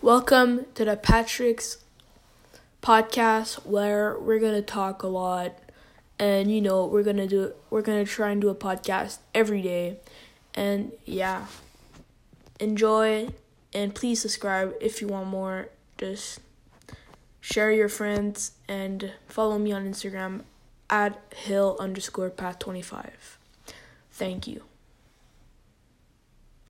Welcome to the Patrick's podcast where we're going to talk a lot and you know, we're going to do we're going to try and do a podcast every day. And yeah. Enjoy and please subscribe if you want more. Just share your friends and follow me on Instagram at hill underscore path 25. Thank you.